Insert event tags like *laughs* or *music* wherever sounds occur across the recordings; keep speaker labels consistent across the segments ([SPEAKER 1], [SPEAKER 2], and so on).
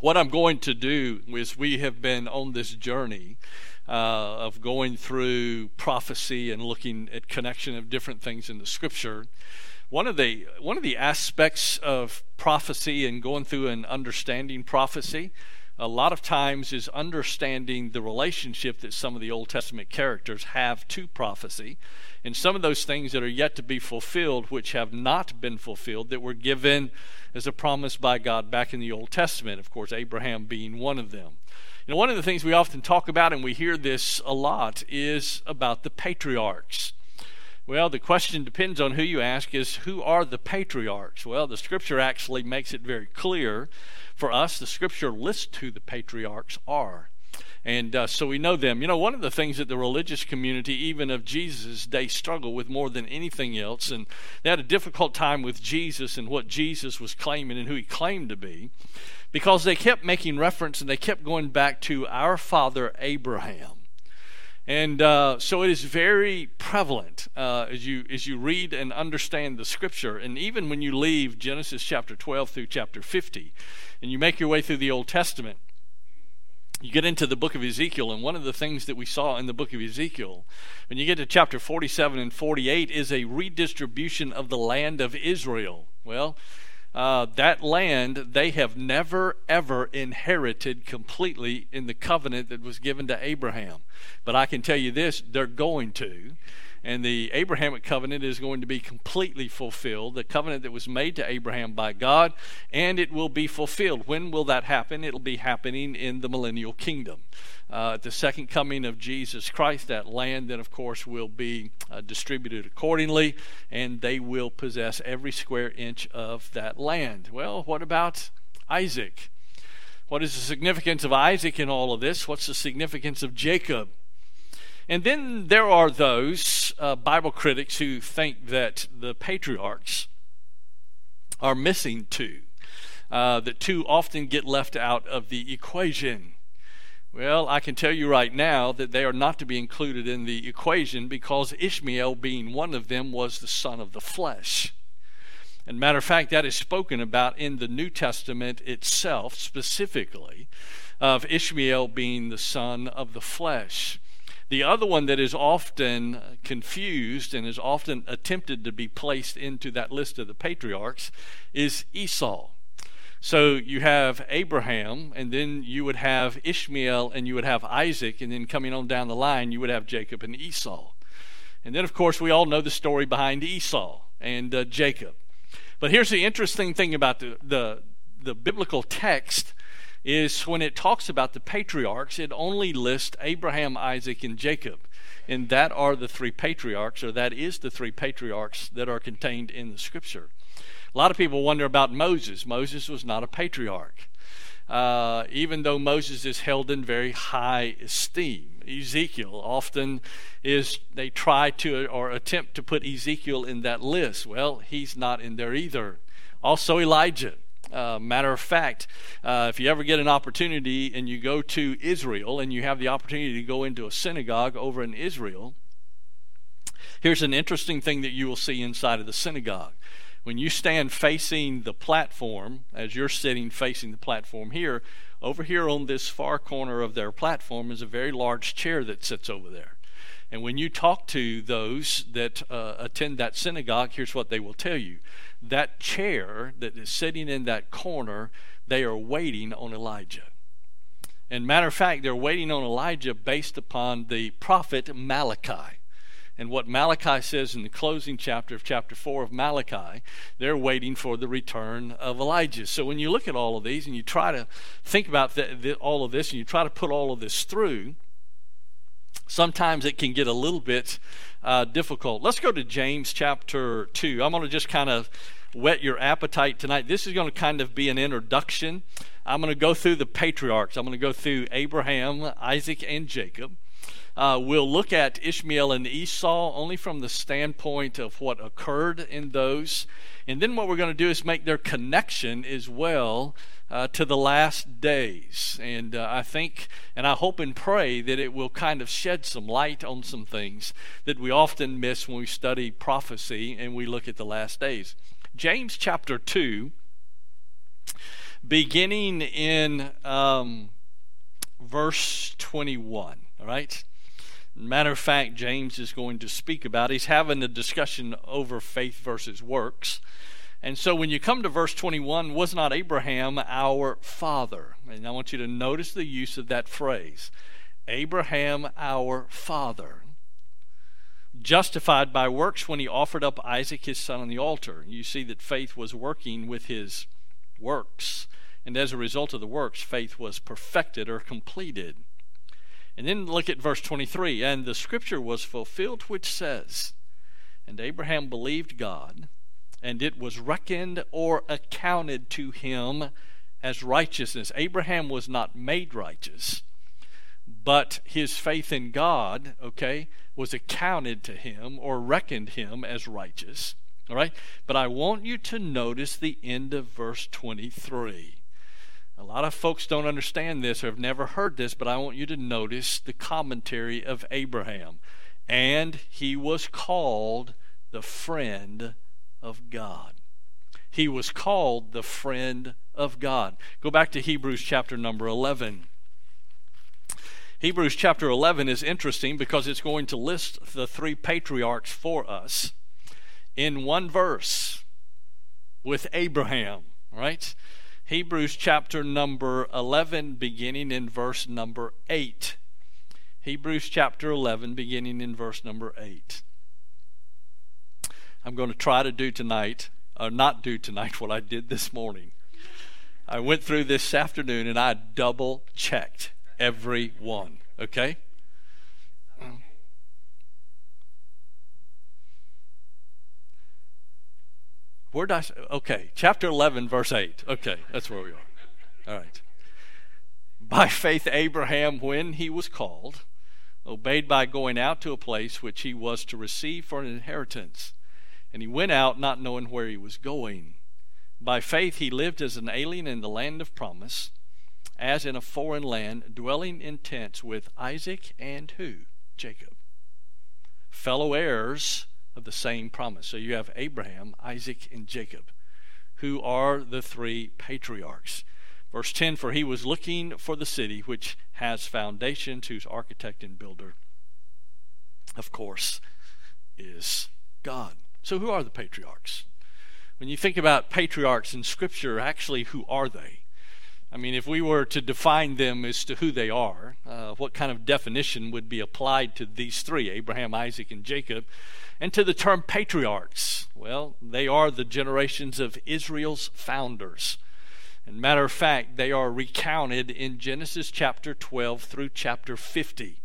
[SPEAKER 1] what I'm going to do is we have been on this journey uh, of going through prophecy and looking at connection of different things in the Scripture. One of the one of the aspects of prophecy and going through and understanding prophecy, a lot of times is understanding the relationship that some of the Old Testament characters have to prophecy, and some of those things that are yet to be fulfilled, which have not been fulfilled, that were given as a promise by God back in the Old Testament. Of course, Abraham being one of them. You know, one of the things we often talk about, and we hear this a lot, is about the patriarchs. Well, the question depends on who you ask is who are the patriarchs? Well, the scripture actually makes it very clear for us. The scripture lists who the patriarchs are. And uh, so we know them. You know, one of the things that the religious community, even of Jesus' day, struggle with more than anything else, and they had a difficult time with Jesus and what Jesus was claiming and who he claimed to be, because they kept making reference and they kept going back to our father Abraham. And uh, so it is very prevalent uh, as you as you read and understand the Scripture, and even when you leave Genesis chapter 12 through chapter 50, and you make your way through the Old Testament, you get into the book of Ezekiel, and one of the things that we saw in the book of Ezekiel, when you get to chapter 47 and 48, is a redistribution of the land of Israel. Well, uh, that land they have never ever inherited completely in the covenant that was given to Abraham. But I can tell you this they're going to and the Abrahamic covenant is going to be completely fulfilled. The covenant that was made to Abraham by God, and it will be fulfilled. When will that happen? It'll be happening in the millennial kingdom. Uh, the second coming of Jesus Christ, that land then, of course, will be uh, distributed accordingly, and they will possess every square inch of that land. Well, what about Isaac? What is the significance of Isaac in all of this? What's the significance of Jacob? And then there are those uh, Bible critics who think that the patriarchs are missing two, uh, that two often get left out of the equation. Well, I can tell you right now that they are not to be included in the equation because Ishmael, being one of them, was the son of the flesh. And matter of fact, that is spoken about in the New Testament itself, specifically, of Ishmael being the son of the flesh. The other one that is often confused and is often attempted to be placed into that list of the patriarchs is Esau. So you have Abraham, and then you would have Ishmael, and you would have Isaac, and then coming on down the line, you would have Jacob and Esau. And then, of course, we all know the story behind Esau and uh, Jacob. But here's the interesting thing about the, the, the biblical text is when it talks about the patriarchs, it only lists Abraham, Isaac, and Jacob. And that are the three patriarchs, or that is the three patriarchs that are contained in the scripture. A lot of people wonder about Moses. Moses was not a patriarch. Uh, even though Moses is held in very high esteem. Ezekiel often is, they try to or attempt to put Ezekiel in that list. Well, he's not in there either. Also, Elijah. Uh, matter of fact, uh, if you ever get an opportunity and you go to Israel and you have the opportunity to go into a synagogue over in Israel, here's an interesting thing that you will see inside of the synagogue. When you stand facing the platform, as you're sitting facing the platform here, over here on this far corner of their platform is a very large chair that sits over there. And when you talk to those that uh, attend that synagogue, here's what they will tell you that chair that is sitting in that corner, they are waiting on Elijah. And matter of fact, they're waiting on Elijah based upon the prophet Malachi. And what Malachi says in the closing chapter of chapter 4 of Malachi, they're waiting for the return of Elijah. So when you look at all of these and you try to think about the, the, all of this and you try to put all of this through, sometimes it can get a little bit uh, difficult. Let's go to James chapter 2. I'm going to just kind of whet your appetite tonight. This is going to kind of be an introduction. I'm going to go through the patriarchs. I'm going to go through Abraham, Isaac, and Jacob. Uh, we'll look at Ishmael and Esau only from the standpoint of what occurred in those. And then what we're going to do is make their connection as well uh, to the last days. And uh, I think, and I hope and pray that it will kind of shed some light on some things that we often miss when we study prophecy and we look at the last days. James chapter 2. beginning in um, verse 21. All right? Matter of fact, James is going to speak about. He's having a discussion over faith versus works. And so when you come to verse 21, was not Abraham our father? And I want you to notice the use of that phrase Abraham our father. Justified by works when he offered up Isaac his son on the altar. You see that faith was working with his works. And as a result of the works, faith was perfected or completed. And then look at verse 23. And the scripture was fulfilled which says, And Abraham believed God and it was reckoned or accounted to him as righteousness. Abraham was not made righteous, but his faith in God, okay, was accounted to him or reckoned him as righteous. All right? But I want you to notice the end of verse 23. A lot of folks don't understand this or have never heard this, but I want you to notice the commentary of Abraham. And he was called the friend of God. He was called the friend of God. Go back to Hebrews chapter number 11. Hebrews chapter 11 is interesting because it's going to list the three patriarchs for us in one verse with Abraham, right? Hebrews chapter number 11, beginning in verse number 8. Hebrews chapter 11, beginning in verse number 8. I'm going to try to do tonight, or not do tonight, what I did this morning. I went through this afternoon and I double checked every one, okay? Where say? Okay, chapter 11, verse 8. Okay, that's where we are. All right. By faith, Abraham, when he was called, obeyed by going out to a place which he was to receive for an inheritance. And he went out not knowing where he was going. By faith he lived as an alien in the land of promise, as in a foreign land, dwelling in tents with Isaac and who? Jacob. Fellow heirs of the same promise. So you have Abraham, Isaac, and Jacob, who are the three patriarchs. Verse 10 For he was looking for the city which has foundations, whose architect and builder, of course, is God. So, who are the patriarchs? When you think about patriarchs in Scripture, actually, who are they? I mean, if we were to define them as to who they are, uh, what kind of definition would be applied to these three, Abraham, Isaac, and Jacob, and to the term patriarchs? Well, they are the generations of Israel's founders. And matter of fact, they are recounted in Genesis chapter 12 through chapter 50.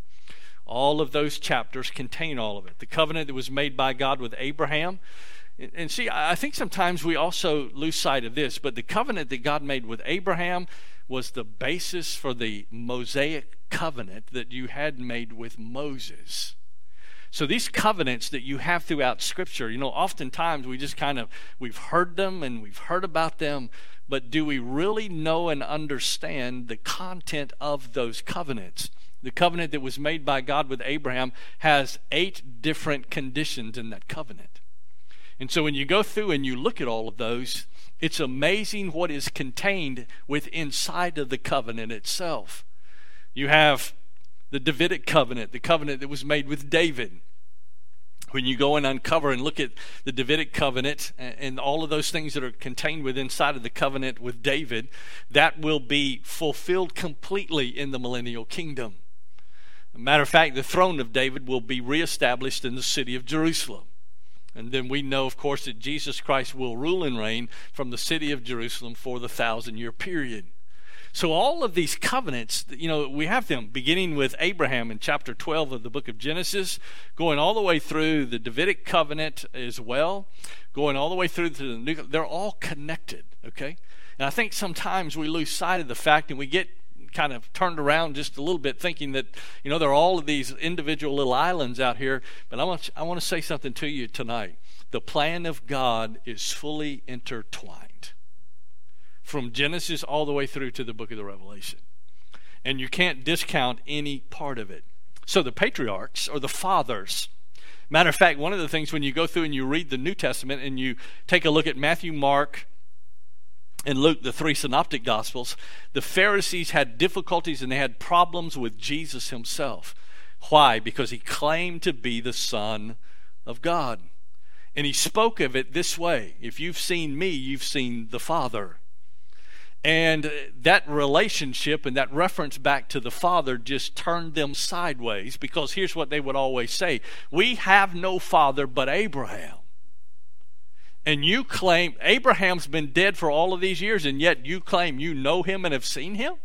[SPEAKER 1] All of those chapters contain all of it. The covenant that was made by God with Abraham. And see, I think sometimes we also lose sight of this, but the covenant that God made with Abraham was the basis for the Mosaic covenant that you had made with Moses. So these covenants that you have throughout Scripture, you know, oftentimes we just kind of we've heard them and we've heard about them, but do we really know and understand the content of those covenants? the covenant that was made by God with Abraham has eight different conditions in that covenant. And so when you go through and you look at all of those, it's amazing what is contained within inside of the covenant itself. You have the Davidic covenant, the covenant that was made with David. When you go and uncover and look at the Davidic covenant and all of those things that are contained within inside of the covenant with David, that will be fulfilled completely in the millennial kingdom matter of fact, the throne of David will be reestablished in the city of Jerusalem. And then we know, of course, that Jesus Christ will rule and reign from the city of Jerusalem for the thousand year period. So, all of these covenants, you know, we have them beginning with Abraham in chapter 12 of the book of Genesis, going all the way through the Davidic covenant as well, going all the way through to the new, they're all connected, okay? And I think sometimes we lose sight of the fact and we get kind of turned around just a little bit, thinking that you know there are all of these individual little islands out here. But I want I want to say something to you tonight. The plan of God is fully intertwined from Genesis all the way through to the book of the Revelation, and you can't discount any part of it. So the patriarchs or the fathers. Matter of fact, one of the things when you go through and you read the New Testament and you take a look at Matthew, Mark, in Luke, the three synoptic gospels, the Pharisees had difficulties and they had problems with Jesus himself. Why? Because he claimed to be the Son of God. And he spoke of it this way If you've seen me, you've seen the Father. And that relationship and that reference back to the Father just turned them sideways because here's what they would always say We have no Father but Abraham. And you claim Abraham's been dead for all of these years, and yet you claim you know him and have seen him?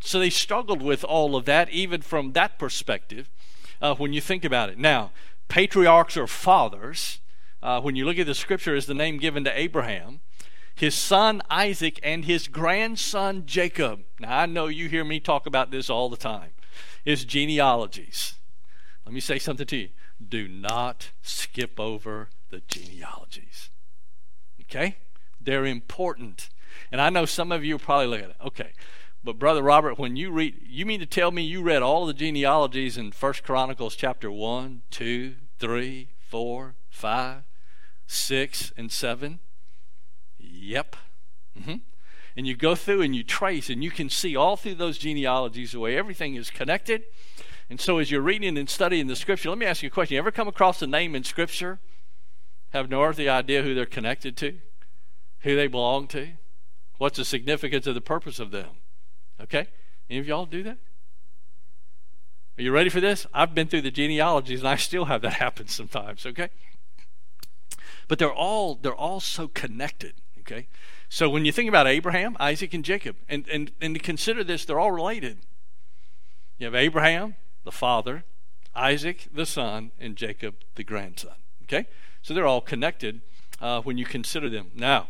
[SPEAKER 1] So they struggled with all of that, even from that perspective, uh, when you think about it. Now, patriarchs or fathers, uh, when you look at the scripture, is the name given to Abraham, his son Isaac, and his grandson Jacob. Now, I know you hear me talk about this all the time. His genealogies. Let me say something to you. Do not skip over the genealogies. Okay? They're important. And I know some of you probably looking at it. Okay. But brother Robert, when you read you mean to tell me you read all the genealogies in First Chronicles chapter 1, 2, 3, 4, 5, 6 and 7? Yep. Mm-hmm. And you go through and you trace and you can see all through those genealogies the way everything is connected. And so as you're reading and studying the scripture, let me ask you a question. You ever come across a name in scripture have no earthly idea who they're connected to, who they belong to, what's the significance of the purpose of them. Okay? Any of y'all do that? Are you ready for this? I've been through the genealogies and I still have that *laughs* happen sometimes, okay? But they're all they're all so connected, okay? So when you think about Abraham, Isaac, and Jacob, and, and, and to consider this, they're all related. You have Abraham, the father, Isaac, the son, and Jacob, the grandson. Okay? So they're all connected uh, when you consider them. Now,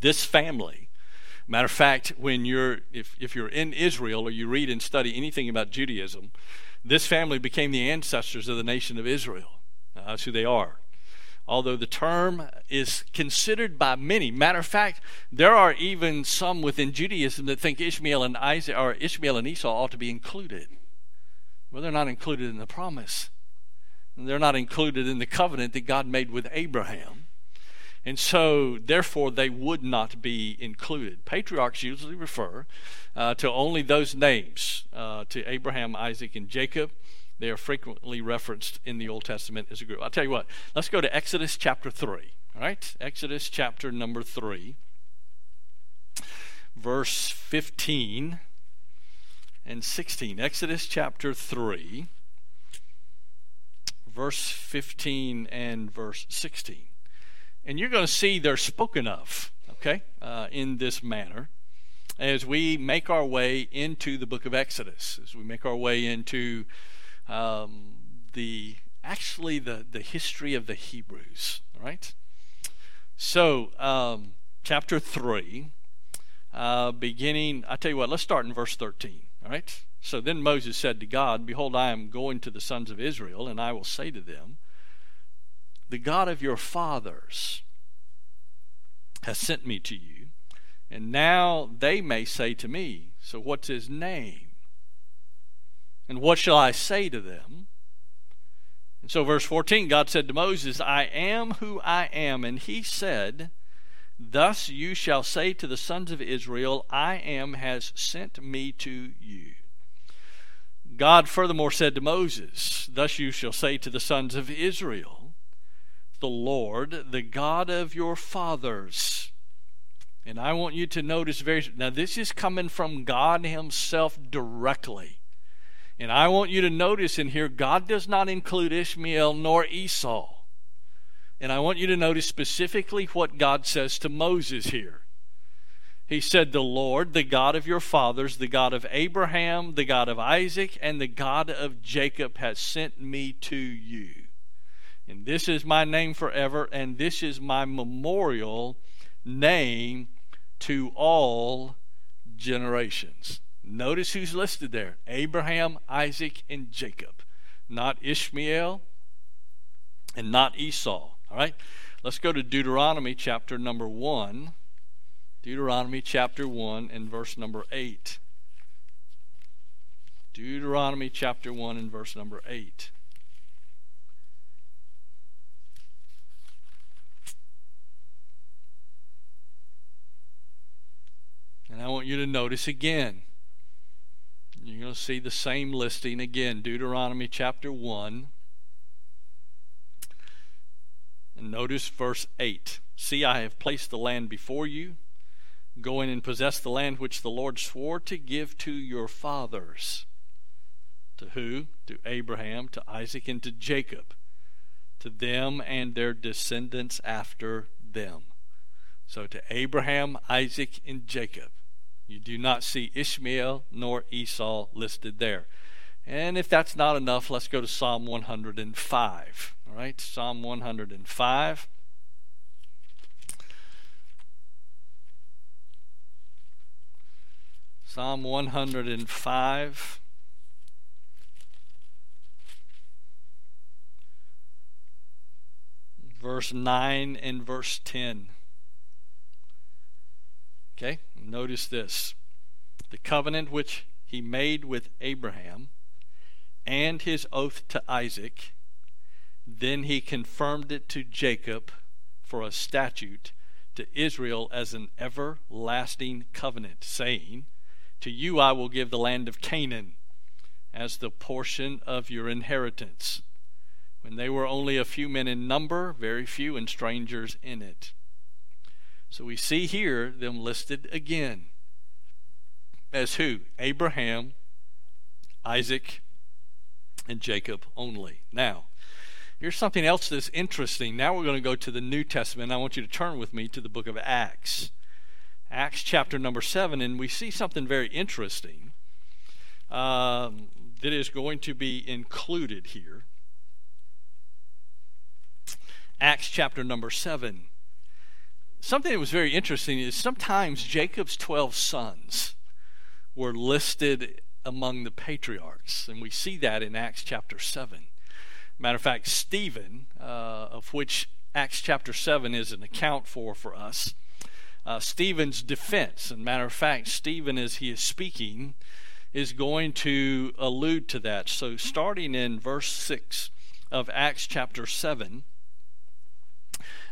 [SPEAKER 1] this family, matter of fact, when you're if, if you're in Israel or you read and study anything about Judaism, this family became the ancestors of the nation of Israel. Uh, that's who they are. Although the term is considered by many, matter of fact, there are even some within Judaism that think Ishmael and Isaac or Ishmael and Esau ought to be included. Well, they're not included in the promise. They're not included in the covenant that God made with Abraham. And so, therefore, they would not be included. Patriarchs usually refer uh, to only those names uh, to Abraham, Isaac, and Jacob. They are frequently referenced in the Old Testament as a group. I'll tell you what, let's go to Exodus chapter 3. All right? Exodus chapter number 3, verse 15 and 16. Exodus chapter 3 verse 15 and verse 16. And you're going to see they're spoken of, okay, uh, in this manner as we make our way into the book of Exodus, as we make our way into um, the actually the, the history of the Hebrews, right? So, um, chapter 3, uh, beginning, I tell you what, let's start in verse 13, all right? So then Moses said to God, Behold, I am going to the sons of Israel, and I will say to them, The God of your fathers has sent me to you, and now they may say to me, So what's his name? And what shall I say to them? And so, verse 14, God said to Moses, I am who I am. And he said, Thus you shall say to the sons of Israel, I am has sent me to you. God furthermore said to Moses, Thus you shall say to the sons of Israel, The Lord, the God of your fathers. And I want you to notice very now this is coming from God Himself directly. And I want you to notice in here, God does not include Ishmael nor Esau. And I want you to notice specifically what God says to Moses here. He said, The Lord, the God of your fathers, the God of Abraham, the God of Isaac, and the God of Jacob has sent me to you. And this is my name forever, and this is my memorial name to all generations. Notice who's listed there Abraham, Isaac, and Jacob. Not Ishmael and not Esau. All right? Let's go to Deuteronomy chapter number 1. Deuteronomy chapter 1 and verse number 8. Deuteronomy chapter 1 and verse number 8. And I want you to notice again. You're going to see the same listing again, Deuteronomy chapter 1. And notice verse 8. See, I have placed the land before you. Go in and possess the land which the Lord swore to give to your fathers. To who? To Abraham, to Isaac, and to Jacob. To them and their descendants after them. So to Abraham, Isaac, and Jacob. You do not see Ishmael nor Esau listed there. And if that's not enough, let's go to Psalm 105. All right, Psalm 105. Psalm 105. Verse 9 and verse 10. Okay, notice this. The covenant which he made with Abraham and his oath to Isaac, then he confirmed it to Jacob for a statute, to Israel as an everlasting covenant, saying, To you I will give the land of Canaan as the portion of your inheritance. When they were only a few men in number, very few, and strangers in it. So we see here them listed again as who? Abraham, Isaac, and Jacob only. Now, here's something else that's interesting. Now we're going to go to the New Testament. I want you to turn with me to the book of Acts. Acts chapter number 7, and we see something very interesting um, that is going to be included here. Acts chapter number 7 something that was very interesting is sometimes Jacob's 12 sons were listed among the patriarchs, and we see that in Acts chapter 7. Matter of fact, Stephen, uh, of which Acts chapter 7 is an account for for us, uh, Stephen's defense, and matter of fact, Stephen, as he is speaking, is going to allude to that. So, starting in verse 6 of Acts chapter 7,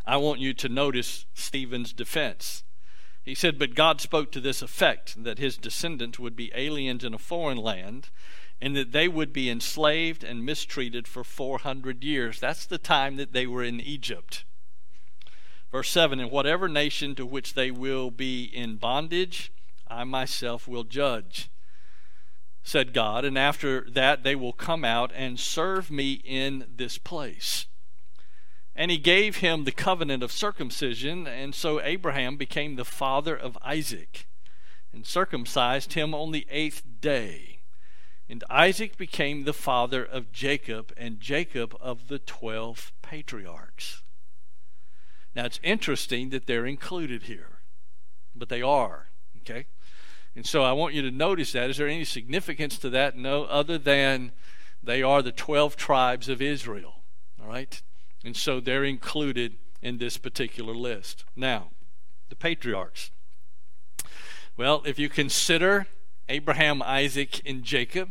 [SPEAKER 1] I want you to notice Stephen's defense. He said, But God spoke to this effect that his descendants would be aliens in a foreign land and that they would be enslaved and mistreated for 400 years. That's the time that they were in Egypt. Verse 7 In whatever nation to which they will be in bondage, I myself will judge, said God, and after that they will come out and serve me in this place. And he gave him the covenant of circumcision, and so Abraham became the father of Isaac, and circumcised him on the eighth day. And Isaac became the father of Jacob, and Jacob of the twelve patriarchs. Now it's interesting that they're included here, but they are, okay? And so I want you to notice that. Is there any significance to that? No, other than they are the 12 tribes of Israel, all right? And so they're included in this particular list. Now, the patriarchs. Well, if you consider Abraham, Isaac, and Jacob,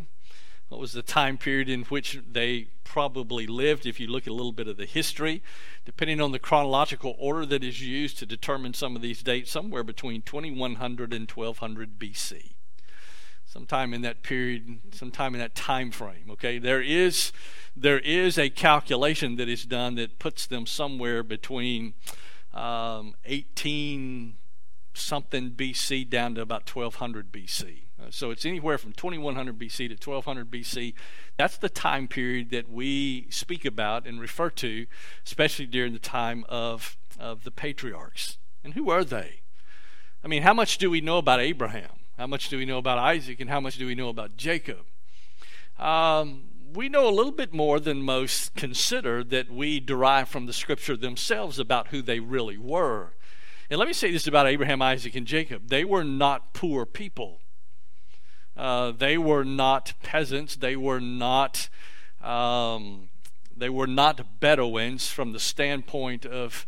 [SPEAKER 1] what was the time period in which they probably lived? If you look at a little bit of the history, depending on the chronological order that is used to determine some of these dates, somewhere between 2100 and 1200 BC. Sometime in that period, sometime in that time frame. Okay, there is there is a calculation that is done that puts them somewhere between um, 18 something BC down to about 1200 BC. So it's anywhere from 2100 BC to 1200 BC. That's the time period that we speak about and refer to, especially during the time of, of the patriarchs. And who are they? I mean, how much do we know about Abraham? How much do we know about Isaac? And how much do we know about Jacob? Um, we know a little bit more than most consider that we derive from the scripture themselves about who they really were. And let me say this about Abraham, Isaac, and Jacob they were not poor people. Uh, they were not peasants. They were not. Um, they were not Bedouins from the standpoint of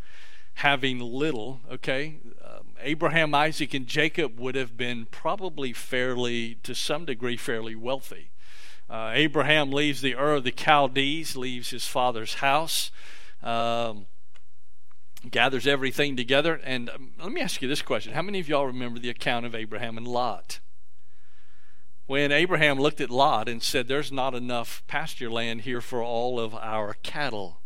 [SPEAKER 1] having little. Okay, um, Abraham, Isaac, and Jacob would have been probably fairly, to some degree, fairly wealthy. Uh, Abraham leaves the Ur of the Chaldees, leaves his father's house. Um, gathers everything together. And um, let me ask you this question How many of y'all remember the account of Abraham and Lot? When Abraham looked at Lot and said, There's not enough pasture land here for all of our cattle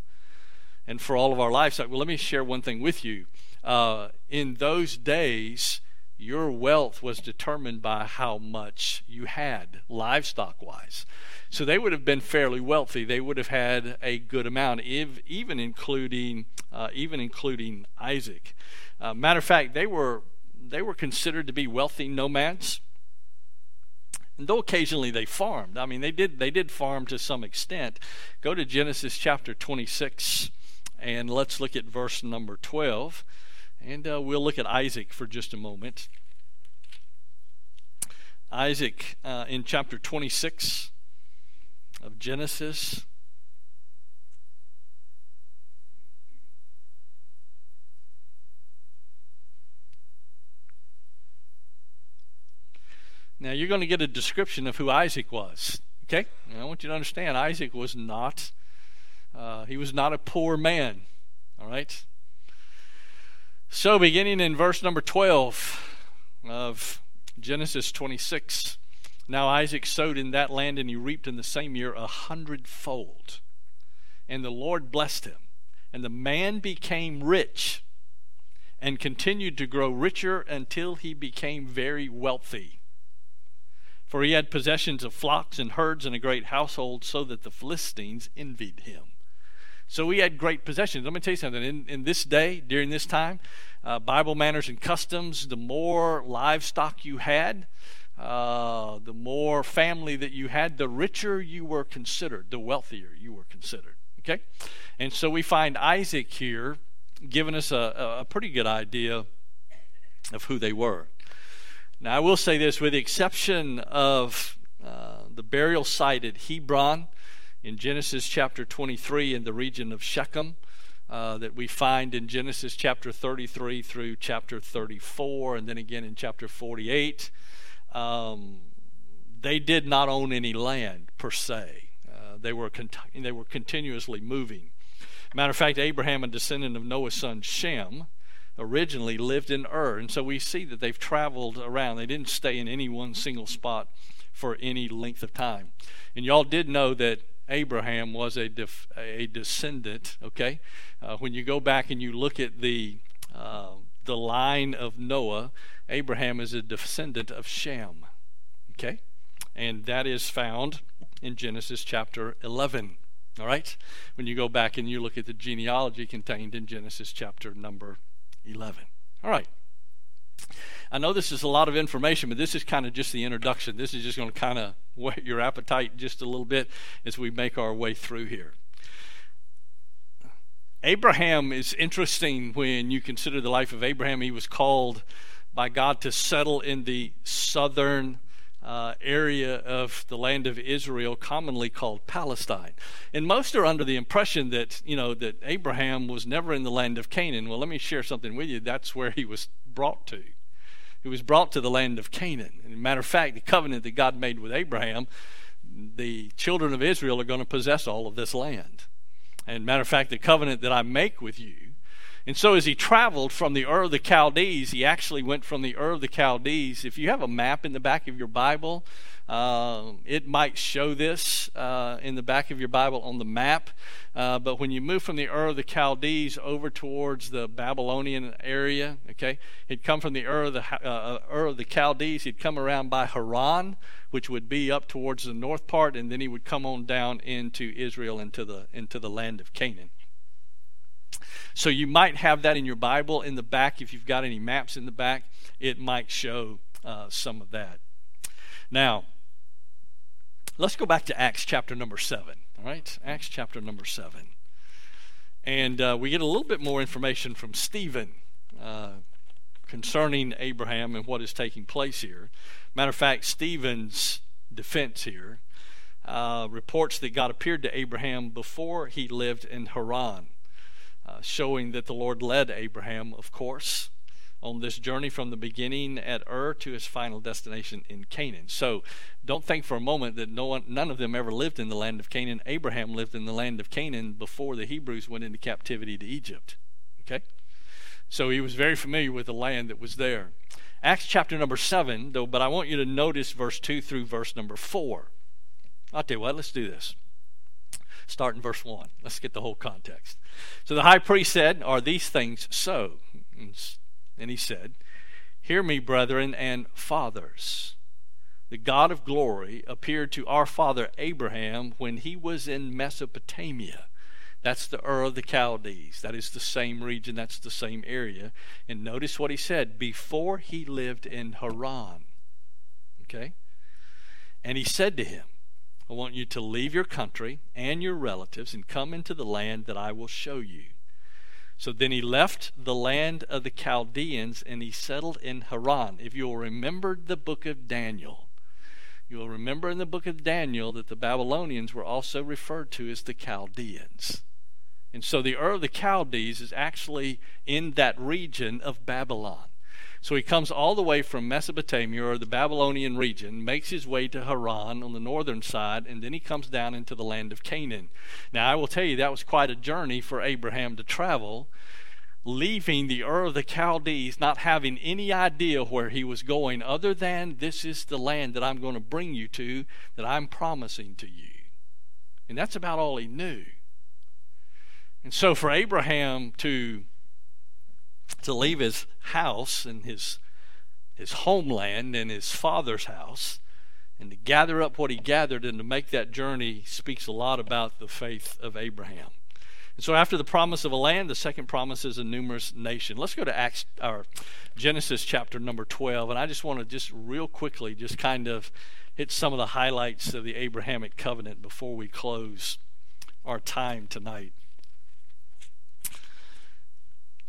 [SPEAKER 1] and for all of our livestock. Well, let me share one thing with you. Uh, in those days, your wealth was determined by how much you had livestock wise. So they would have been fairly wealthy. They would have had a good amount, if, even including uh, even including Isaac. Uh, matter of fact, they were they were considered to be wealthy nomads. And though occasionally they farmed, I mean they did they did farm to some extent. Go to Genesis chapter 26 and let's look at verse number 12. And uh, we'll look at Isaac for just a moment. Isaac uh, in chapter 26 of Genesis. Now you're going to get a description of who Isaac was. Okay? And I want you to understand Isaac was not uh, he was not a poor man. All right? So, beginning in verse number 12 of Genesis 26, now Isaac sowed in that land and he reaped in the same year a hundredfold. And the Lord blessed him. And the man became rich and continued to grow richer until he became very wealthy. For he had possessions of flocks and herds and a great household, so that the Philistines envied him. So we had great possessions. Let me tell you something. In, in this day, during this time, uh, Bible manners and customs, the more livestock you had, uh, the more family that you had, the richer you were considered, the wealthier you were considered. Okay? And so we find Isaac here giving us a, a pretty good idea of who they were. Now, I will say this with the exception of uh, the burial site at Hebron, in Genesis chapter 23 in the region of Shechem. Uh, that we find in Genesis chapter 33 through chapter 34, and then again in chapter 48. Um, they did not own any land per se. Uh, they were they were continuously moving. Matter of fact, Abraham, a descendant of Noah's son Shem, originally lived in Ur, and so we see that they've traveled around. They didn't stay in any one single spot for any length of time. And y'all did know that Abraham was a, def, a descendant. Okay, uh, when you go back and you look at the uh, the line of Noah, Abraham is a descendant of Shem. Okay, and that is found in Genesis chapter 11. All right, when you go back and you look at the genealogy contained in Genesis chapter number 11. All right. I know this is a lot of information, but this is kind of just the introduction. This is just going to kind of *laughs* whet your appetite just a little bit as we make our way through here. Abraham is interesting when you consider the life of Abraham. He was called by God to settle in the southern uh, area of the land of Israel, commonly called Palestine. And most are under the impression that you know that Abraham was never in the land of Canaan. Well, let me share something with you. That's where he was brought to. He was brought to the land of Canaan. And matter of fact, the covenant that God made with Abraham, the children of Israel are going to possess all of this land. And matter of fact, the covenant that I make with you. And so as he traveled from the Ur of the Chaldees, he actually went from the Ur of the Chaldees. If you have a map in the back of your Bible, uh, it might show this uh, in the back of your Bible on the map. Uh, but when you move from the Ur of the Chaldees over towards the Babylonian area, okay, he'd come from the Ur of the, uh, Ur of the Chaldees. He'd come around by Haran, which would be up towards the north part, and then he would come on down into Israel, into the into the land of Canaan. So you might have that in your Bible in the back if you've got any maps in the back. It might show uh, some of that. Now, Let's go back to Acts chapter number 7. All right? Acts chapter number 7. And uh, we get a little bit more information from Stephen uh, concerning Abraham and what is taking place here. Matter of fact, Stephen's defense here uh, reports that God appeared to Abraham before he lived in Haran, uh, showing that the Lord led Abraham, of course, on this journey from the beginning at Ur to his final destination in Canaan. So don't think for a moment that no one, none of them ever lived in the land of Canaan. Abraham lived in the land of Canaan before the Hebrews went into captivity to Egypt. Okay? So he was very familiar with the land that was there. Acts chapter number 7, though, but I want you to notice verse 2 through verse number 4. I'll tell you what, let's do this. Start in verse 1. Let's get the whole context. So the high priest said, Are these things so? And he said, Hear me, brethren and fathers. The God of glory appeared to our father Abraham when he was in Mesopotamia. That's the Ur of the Chaldees. That is the same region, that's the same area. And notice what he said before he lived in Haran. Okay? And he said to him, I want you to leave your country and your relatives and come into the land that I will show you. So then he left the land of the Chaldeans and he settled in Haran. If you'll remember the book of Daniel, you'll remember in the book of Daniel that the Babylonians were also referred to as the Chaldeans. And so the Ur of the Chaldees is actually in that region of Babylon. So he comes all the way from Mesopotamia or the Babylonian region, makes his way to Haran on the northern side, and then he comes down into the land of Canaan. Now, I will tell you, that was quite a journey for Abraham to travel, leaving the Ur of the Chaldees, not having any idea where he was going, other than this is the land that I'm going to bring you to, that I'm promising to you. And that's about all he knew. And so for Abraham to to leave his house and his his homeland and his father's house and to gather up what he gathered and to make that journey speaks a lot about the faith of Abraham. And so after the promise of a land, the second promise is a numerous nation. Let's go to Acts or Genesis chapter number 12 and I just want to just real quickly just kind of hit some of the highlights of the Abrahamic covenant before we close our time tonight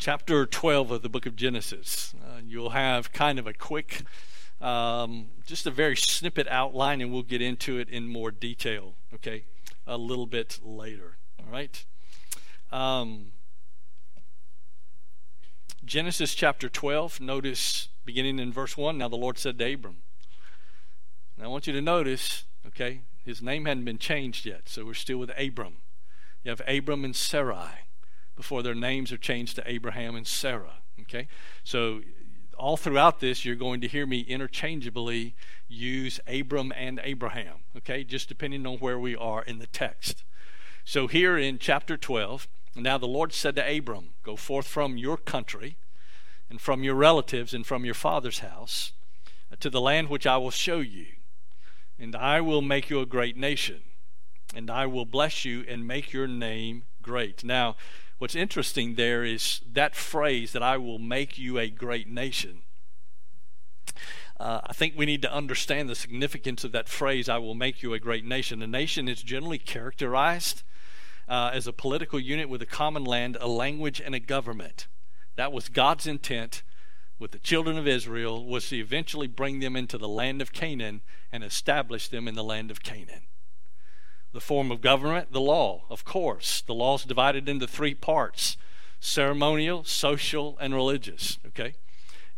[SPEAKER 1] chapter 12 of the book of Genesis. Uh, you'll have kind of a quick, um, just a very snippet outline, and we'll get into it in more detail, okay, a little bit later. All right? Um, Genesis chapter 12, notice beginning in verse 1 Now the Lord said to Abram, I want you to notice, okay, his name hadn't been changed yet, so we're still with Abram. You have Abram and Sarai before their names are changed to Abraham and Sarah. Okay? So all throughout this, you're going to hear me interchangeably use Abram and Abraham, okay, just depending on where we are in the text. So here in chapter 12, now the Lord said to Abram, Go forth from your country and from your relatives and from your father's house to the land which I will show you, and I will make you a great nation, and I will bless you and make your name great. Now, What's interesting there is that phrase that I will make you a great nation. Uh, I think we need to understand the significance of that phrase, I will make you a great nation. A nation is generally characterized uh, as a political unit with a common land, a language, and a government. That was God's intent with the children of Israel was to eventually bring them into the land of Canaan and establish them in the land of Canaan. The form of government, the law, of course. The law is divided into three parts ceremonial, social, and religious. Okay?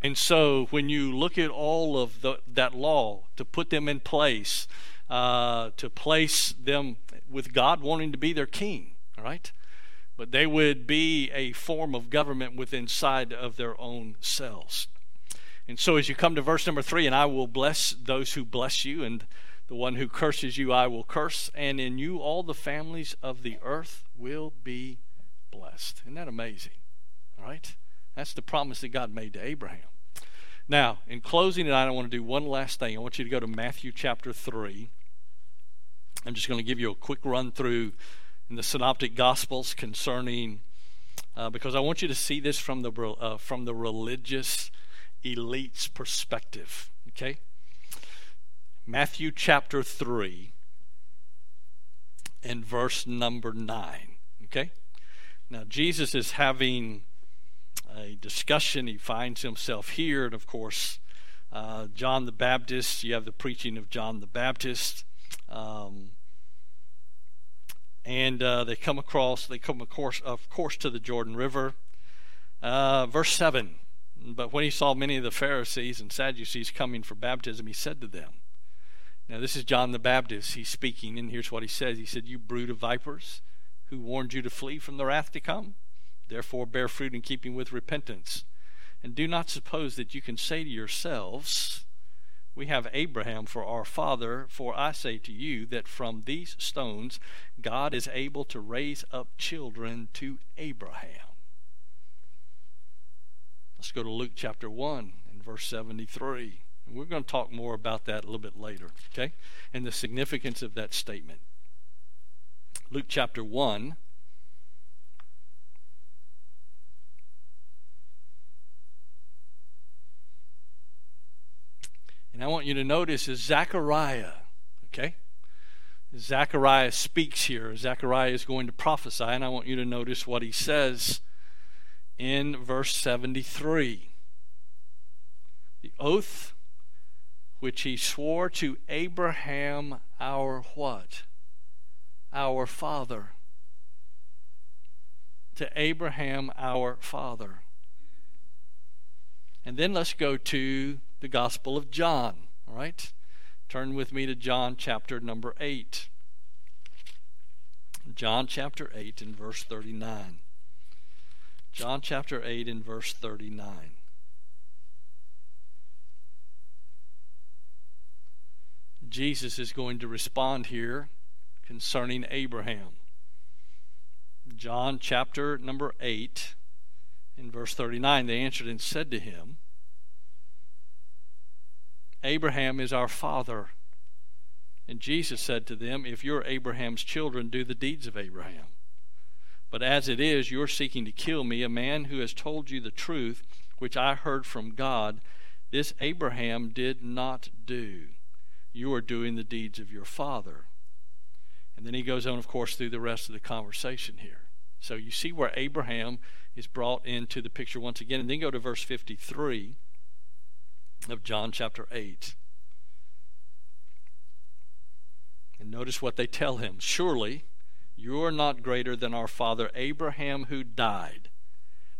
[SPEAKER 1] And so when you look at all of the, that law, to put them in place, uh, to place them with God wanting to be their king, all right? But they would be a form of government within inside of their own selves. And so as you come to verse number three, and I will bless those who bless you, and the one who curses you, I will curse, and in you all the families of the earth will be blessed. Isn't that amazing? All right? That's the promise that God made to Abraham. Now, in closing tonight, I want to do one last thing. I want you to go to Matthew chapter 3. I'm just going to give you a quick run through in the Synoptic Gospels concerning, uh, because I want you to see this from the, uh, from the religious elite's perspective. Okay? Matthew chapter 3 and verse number 9. Okay? Now, Jesus is having a discussion. He finds himself here, and of course, uh, John the Baptist, you have the preaching of John the Baptist. Um, and uh, they come across, they come, of course, of course to the Jordan River. Uh, verse 7 But when he saw many of the Pharisees and Sadducees coming for baptism, he said to them, now, this is John the Baptist. He's speaking, and here's what he says He said, You brood of vipers, who warned you to flee from the wrath to come? Therefore, bear fruit in keeping with repentance. And do not suppose that you can say to yourselves, We have Abraham for our father, for I say to you that from these stones God is able to raise up children to Abraham. Let's go to Luke chapter 1 and verse 73. And we're going to talk more about that a little bit later, okay? And the significance of that statement. Luke chapter 1. And I want you to notice is Zechariah, okay? Zechariah speaks here. Zechariah is going to prophesy, and I want you to notice what he says in verse 73. The oath which he swore to Abraham our what? Our father. To Abraham our father. And then let's go to the Gospel of John. All right? Turn with me to John chapter number 8. John chapter 8 and verse 39. John chapter 8 and verse 39. Jesus is going to respond here concerning Abraham. John chapter number 8 in verse 39 they answered and said to him Abraham is our father. And Jesus said to them, If you're Abraham's children, do the deeds of Abraham. But as it is, you're seeking to kill me, a man who has told you the truth, which I heard from God. This Abraham did not do. You are doing the deeds of your father. And then he goes on, of course, through the rest of the conversation here. So you see where Abraham is brought into the picture once again. And then go to verse 53 of John chapter 8. And notice what they tell him Surely you are not greater than our father Abraham who died.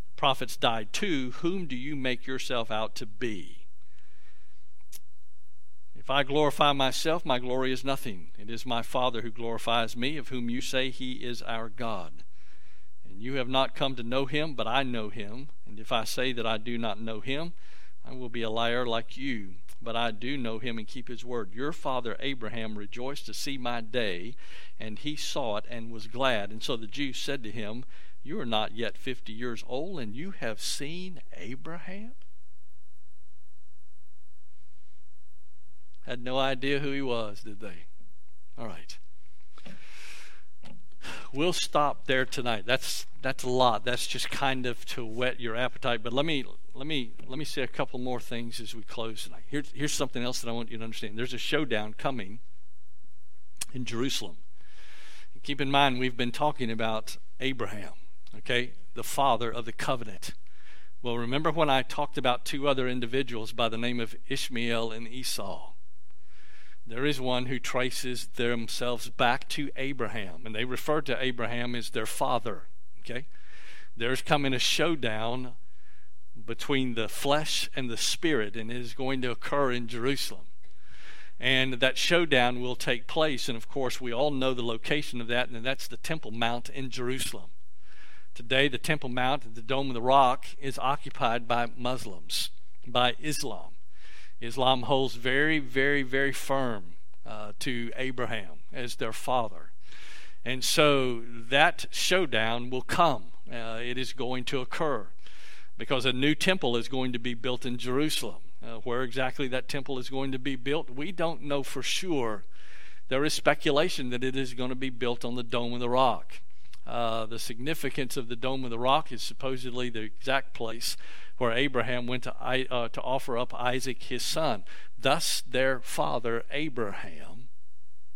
[SPEAKER 1] The prophets died too. Whom do you make yourself out to be? If I glorify myself, my glory is nothing. It is my Father who glorifies me, of whom you say he is our God. And you have not come to know him, but I know him. And if I say that I do not know him, I will be a liar like you, but I do know him and keep his word. Your father Abraham rejoiced to see my day, and he saw it and was glad. And so the Jews said to him, You are not yet fifty years old, and you have seen Abraham? Had no idea who he was, did they? All right. We'll stop there tonight. That's that's a lot. That's just kind of to whet your appetite. But let me let me let me say a couple more things as we close tonight. Here's here's something else that I want you to understand. There's a showdown coming in Jerusalem. And keep in mind we've been talking about Abraham, okay, the father of the covenant. Well, remember when I talked about two other individuals by the name of Ishmael and Esau? There is one who traces themselves back to Abraham, and they refer to Abraham as their father. Okay? There's coming a showdown between the flesh and the spirit, and it is going to occur in Jerusalem. And that showdown will take place, and of course, we all know the location of that, and that's the Temple Mount in Jerusalem. Today, the Temple Mount, the Dome of the Rock, is occupied by Muslims, by Islam. Islam holds very, very, very firm uh, to Abraham as their father. And so that showdown will come. Uh, it is going to occur because a new temple is going to be built in Jerusalem. Uh, where exactly that temple is going to be built, we don't know for sure. There is speculation that it is going to be built on the Dome of the Rock. Uh, the significance of the Dome of the Rock is supposedly the exact place where Abraham went to, uh, to offer up Isaac his son. Thus, their father Abraham.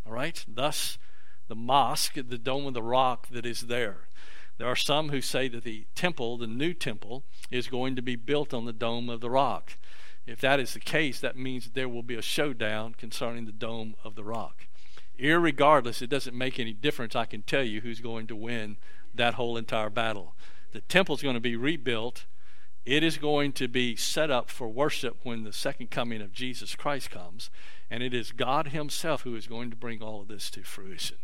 [SPEAKER 1] All right? Thus, the mosque, the Dome of the Rock that is there. There are some who say that the temple, the new temple, is going to be built on the Dome of the Rock. If that is the case, that means that there will be a showdown concerning the Dome of the Rock. Irregardless, it doesn't make any difference. I can tell you who's going to win that whole entire battle. The temple is going to be rebuilt. It is going to be set up for worship when the second coming of Jesus Christ comes. And it is God Himself who is going to bring all of this to fruition.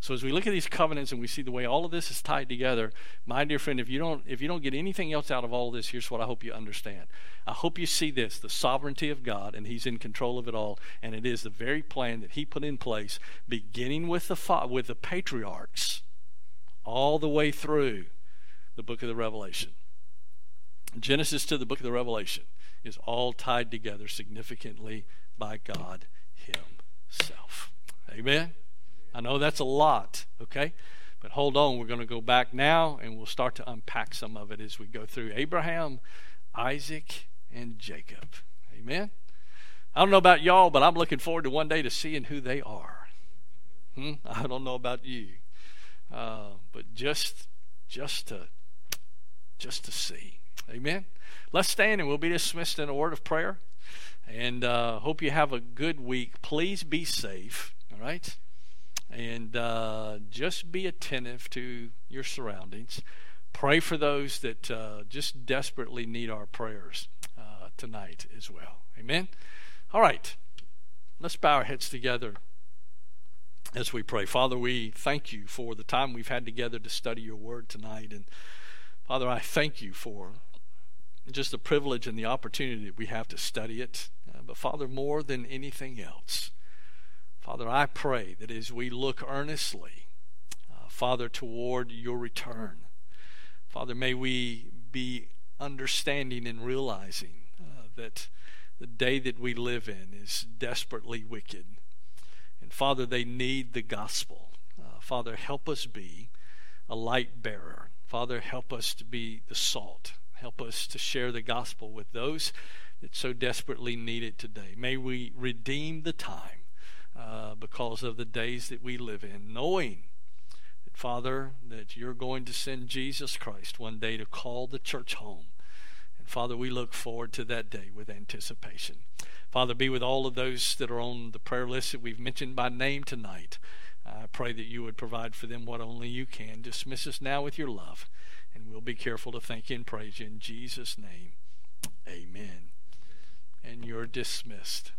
[SPEAKER 1] So as we look at these covenants and we see the way all of this is tied together, my dear friend, if you don't if you don't get anything else out of all of this, here's what I hope you understand. I hope you see this, the sovereignty of God, and He's in control of it all, and it is the very plan that He put in place, beginning with the with the patriarchs, all the way through the book of the Revelation. Genesis to the book of the Revelation is all tied together significantly by God Himself. Amen. I know that's a lot, okay? But hold on, we're going to go back now and we'll start to unpack some of it as we go through Abraham, Isaac, and Jacob. Amen? I don't know about y'all, but I'm looking forward to one day to seeing who they are. Hmm? I don't know about you, uh, but just, just to, just to see. Amen. Let's stand and we'll be dismissed in a word of prayer. And uh, hope you have a good week. Please be safe. All right and uh, just be attentive to your surroundings. Pray for those that uh, just desperately need our prayers uh, tonight as well. Amen. All right, let's bow our heads together as we pray. Father, we thank you for the time we've had together to study your word tonight. And Father, I thank you for just the privilege and the opportunity that we have to study it. Uh, but Father, more than anything else, Father, I pray that as we look earnestly, uh, Father, toward your return, Father, may we be understanding and realizing uh, that the day that we live in is desperately wicked. And Father, they need the gospel. Uh, Father, help us be a light bearer. Father, help us to be the salt. Help us to share the gospel with those that so desperately need it today. May we redeem the time uh, because of the days that we live in, knowing that, Father, that you're going to send Jesus Christ one day to call the church home. And Father, we look forward to that day with anticipation. Father, be with all of those that are on the prayer list that we've mentioned by name tonight. I pray that you would provide for them what only you can. Dismiss us now with your love, and we'll be careful to thank you and praise you in Jesus' name. Amen. And you're dismissed.